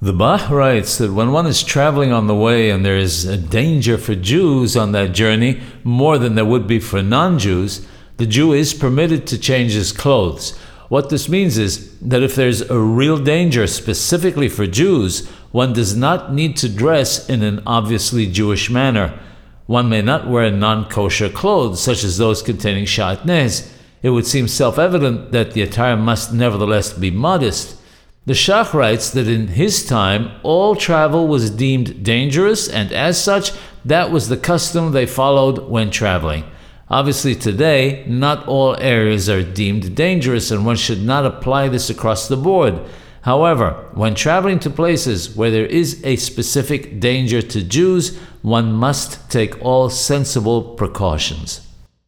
The Bach writes that when one is traveling on the way and there is a danger for Jews on that journey more than there would be for non Jews, the Jew is permitted to change his clothes. What this means is that if there's a real danger specifically for Jews, one does not need to dress in an obviously Jewish manner. One may not wear non kosher clothes, such as those containing shatnez. It would seem self evident that the attire must nevertheless be modest. The Shach writes that in his time, all travel was deemed dangerous, and as such, that was the custom they followed when traveling. Obviously, today, not all areas are deemed dangerous, and one should not apply this across the board. However, when traveling to places where there is a specific danger to Jews, one must take all sensible precautions.